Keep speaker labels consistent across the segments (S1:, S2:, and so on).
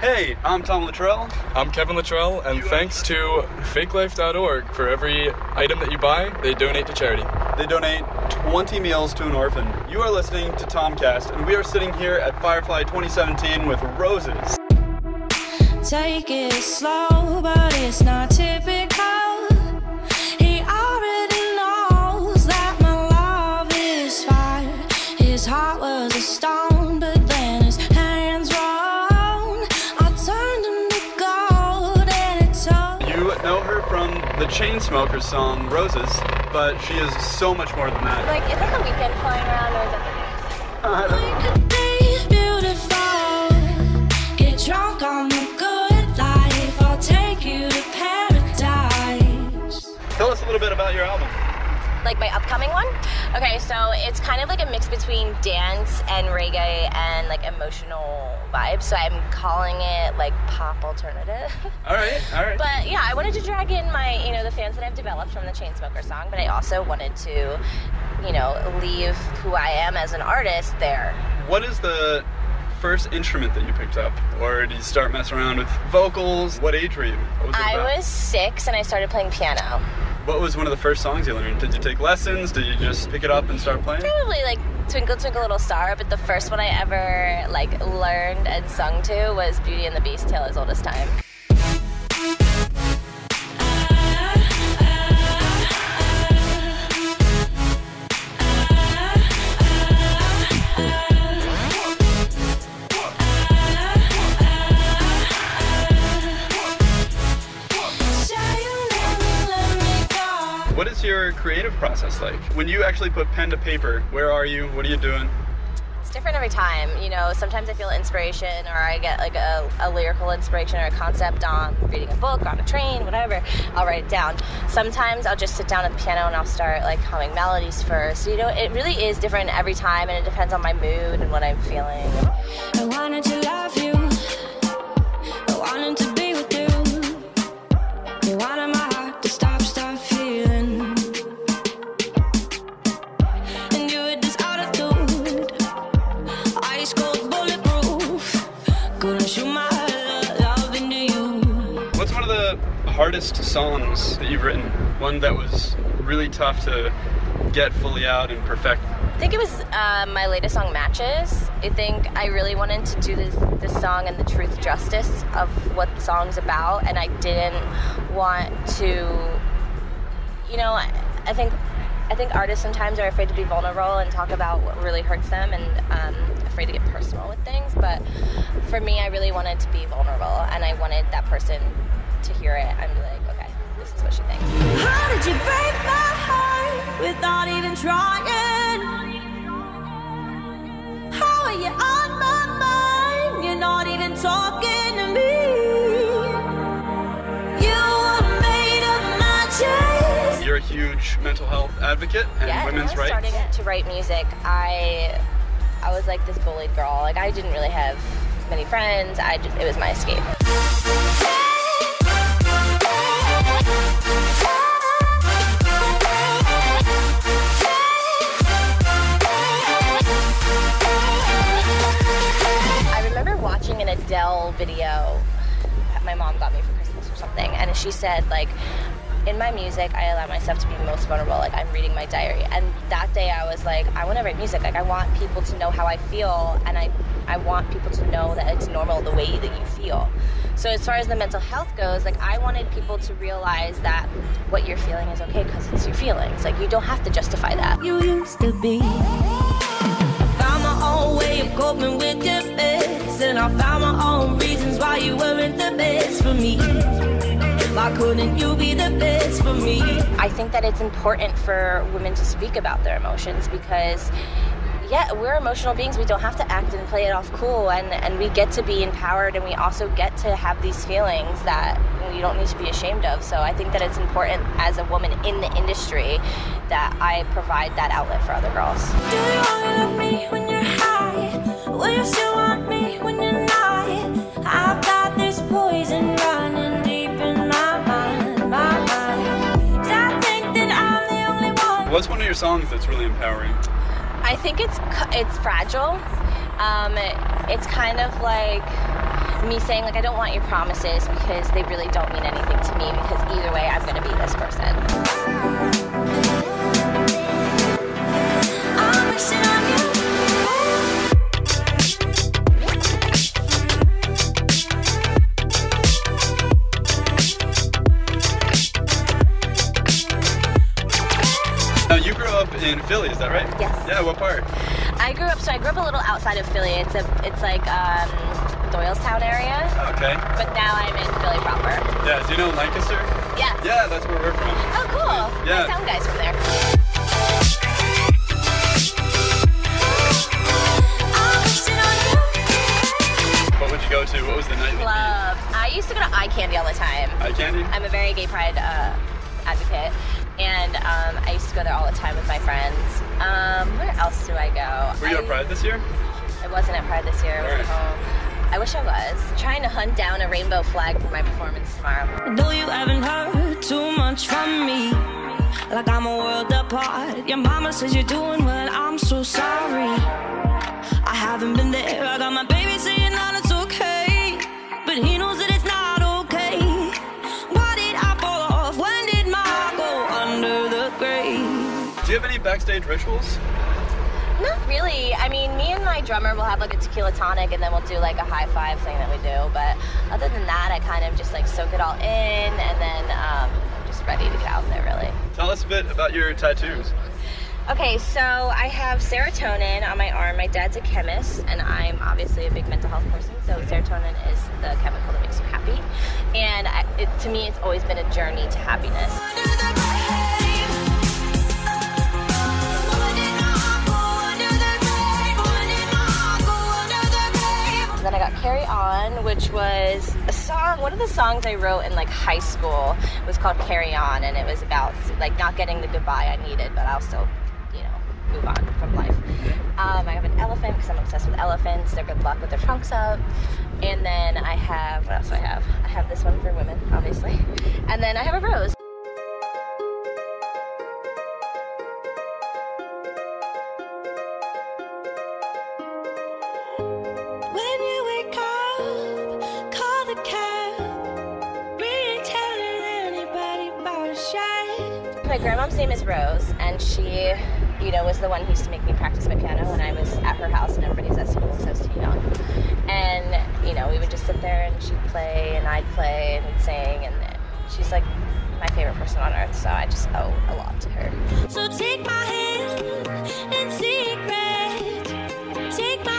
S1: Hey, I'm Tom Luttrell.
S2: I'm Kevin Luttrell, and thanks to fakelife.org for every item that you buy, they donate to charity.
S1: They donate 20 meals to an orphan. You are listening to Tomcast, and we are sitting here at Firefly 2017 with ROZES.
S3: Take it slow, but it's not typical.
S1: Chainsmokers song Roses, but she is so much more than that.
S4: Like, is that the weekend flying around or is that the news?
S3: We could be beautiful. Get drunk on the good life. I'll take you to paradise.
S1: Tell us a little bit about your album.
S4: Like my upcoming one? Okay, so it's kind of like a mix between dance and reggae and like emotional vibes. So I'm calling it like pop alternative.
S1: All right, all right.
S4: But yeah, I wanted to drag in my, you know, the fans that I've developed from the Chainsmoker song, but I also wanted to, you know, leave who I am as an artist there.
S1: What is the first instrument that you picked up? Or did you start messing around with vocals? What age were you? Was
S4: I
S1: about?
S4: was six and I started playing piano.
S1: What was one of the first songs you learned? Did you take lessons? Did you just pick it up and start playing?
S4: Probably like Twinkle Twinkle Little Star, but the first one I ever like learned and sung to was Beauty and the Beast, Tale as Old as Time.
S1: Is your creative process like? When you actually put pen to paper, where are you? What are you doing?
S4: It's different every time. You know, sometimes I feel inspiration or I get like a, a lyrical inspiration or a concept on reading a book, on a train, whatever. I'll write it down. Sometimes I'll just sit down at the piano and I'll start like humming melodies first. You know, it really is different every time and it depends on my mood and what I'm feeling.
S3: I wanted to love you. I wanted to be with you. You wanted my heart to stop, stop
S1: hardest songs that you've written? One that was really tough to get fully out and perfect.
S4: I think it was uh, my latest song, Matches. I think I really wanted to do this this song and the truth justice of what the song's about, and I didn't want to, you know, I, I think I think artists sometimes are afraid to be vulnerable and talk about what really hurts them, and um, afraid to get personal with things. But for me, I really wanted to be vulnerable, and I wanted that person to hear it and be like, okay, this is what she thinks.
S3: How did you break my heart without even trying? How are you on my mind? You're not even talking to me. You were made of magic.
S1: You're a huge mental health advocate and
S4: yeah,
S1: women's
S4: when I
S1: rights.
S4: started to write music, I I was like this bullied girl. Like I didn't really have many friends. I just it was my escape. An Adele video that my mom got me for Christmas or something, and she said like, in my music, I allow myself to be most vulnerable. Like I'm reading my diary, and that day I was like, I want to write music. Like I want people to know how I feel, and I I want people to know that it's normal the way that you feel. So as far as the mental health goes, like I wanted people to realize that what you're feeling is okay because it's your feelings. Like you don't have to justify that.
S3: You used to be. I found my own reasons why you weren't the best for me. Why couldn't you be the best for me?
S4: I think that it's important for women to speak about their emotions because yeah, we're emotional beings. We don't have to act and play it off cool and, and we get to be empowered and we also get to have these feelings that we don't need to be ashamed of. So I think that it's important as a woman in the industry that I provide that outlet for other girls.
S1: What's one of your songs that's really empowering?
S4: I think it's it's fragile. Um, it's kind of like me saying like I don't want your promises because they really don't mean anything to me because either way I'm gonna be this person.
S1: Philly, is that right?
S4: Yes.
S1: Yeah. What part?
S4: I grew up so I grew up a little outside of Philly. It's a it's like um, Doylestown area,
S1: Okay.
S4: but now I'm in Philly proper.
S1: Yeah. Do you know Lancaster?
S4: Yeah.
S1: Yeah, that's where we're from.
S4: Oh, cool.
S1: Yeah.
S4: My sound guys from there.
S3: I'm wishing.
S1: What would you go to? What was the nightly
S4: Clubs. I used to go to iCandy all the time.
S1: iCandy?
S4: I'm a very gay pride uh, advocate, and um, I used to go there all the time with my friends. Um, where else do I go?
S1: Were you
S4: I,
S1: at Pride this year?
S4: I wasn't at Pride this year. I was at home. I wish I was. Trying to hunt down a rainbow flag for my performance tomorrow.
S3: I know you haven't heard too much from me. Like I'm a world apart. Your mama says you're doing well. I'm so sorry. I haven't been there. I got my baby saying
S1: backstage rituals?
S4: Not really. I mean, me and my drummer will have like a tequila tonic and then we'll do like a high five thing that we do. But other than that, I kind of just like soak it all in and then um, I'm just ready to get out there really.
S1: Tell us a bit about your tattoos.
S4: Okay, so I have serotonin on my arm. My dad's a chemist, and I'm obviously a big mental health person. So serotonin is the chemical that makes you happy, and I, it, to me, it's always been a journey to happiness. Carry On, which was a song. One of the songs I wrote in like high school was called Carry On, and it was about like not getting the goodbye I needed, but I'll still, you know, move on from life. Um, I have an elephant because I'm obsessed with elephants. They're good luck with their trunks up. And then I have what else do I have? I have this one for women, obviously. And then I have a rose. My grandmom's name is Rose, and she, you know, was the one who used to make me practice my piano when I was at her house and everybody's at school because I was too young. And, you know, we would just sit there and she'd play and I'd play and we'd sing, and she's like my favorite person on earth, so I just owe a lot to her.
S3: So take my hand secret. Take my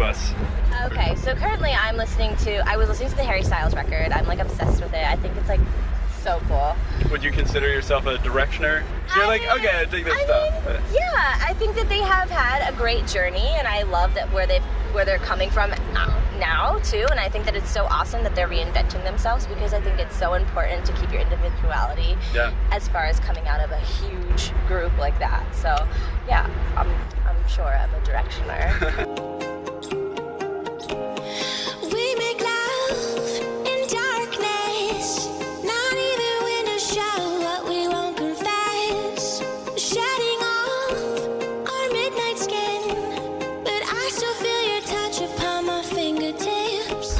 S1: bus?
S4: Okay, so currently I'm listening to, I was listening to the Harry Styles record. I'm like obsessed with it. I think it's like so cool.
S1: Would you consider yourself a directioner? You're
S4: I
S1: like,
S4: mean-
S1: okay, I dig this
S4: I
S1: stuff.
S4: mean, yeah, I think that they have had a great journey, and I love that where they've where they're coming from now- now too. And I think that it's so awesome that they're reinventing themselves because I think it's so important to keep your individuality
S1: Yeah.
S4: as far as coming out of a huge group like that. So yeah, I'm I'm sure I'm a directioner.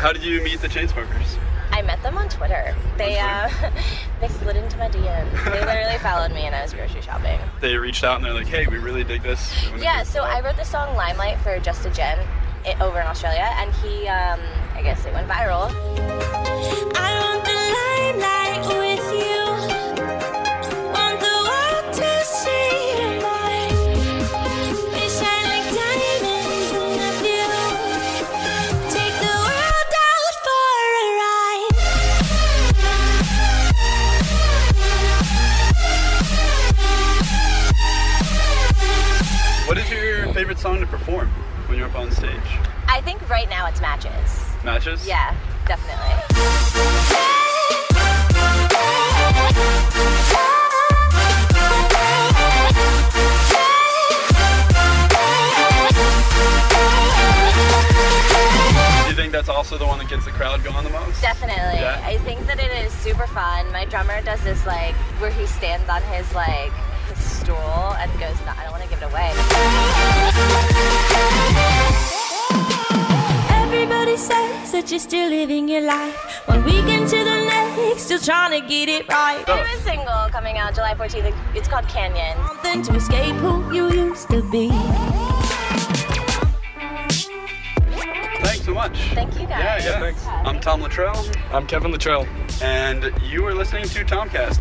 S1: How did you meet the Chainsmokers?
S4: I met them on Twitter. They uh, they slid into my DMs. They literally followed me, and I was grocery shopping.
S1: They reached out and they're like, hey, we really dig this.
S4: Yeah, so I wrote the song Limelight for Just A Gent over in Australia, and he, um, I guess it went viral.
S1: On stage?
S4: I think right now it's matches.
S1: Matches?
S4: Yeah, definitely.
S1: Do you think that's also the one that gets the crowd going the most?
S4: Definitely.
S1: Yeah.
S4: I think that it is super fun. My drummer does this like where he stands on his like stool and goes, no, I don't want to give it away.
S3: Everybody says that you're still living your life. One weekend to the next, still trying to get it right.
S4: I have a single coming out July 14th. It's called Canyon.
S3: Something to escape who you used to be.
S1: Thanks so much.
S4: Thank you
S1: Yeah,
S4: guys.
S1: yeah.
S2: thanks.
S1: I'm Tom Luttrell,
S2: I'm Kevin Luttrell.
S1: and you are listening to Tomcast.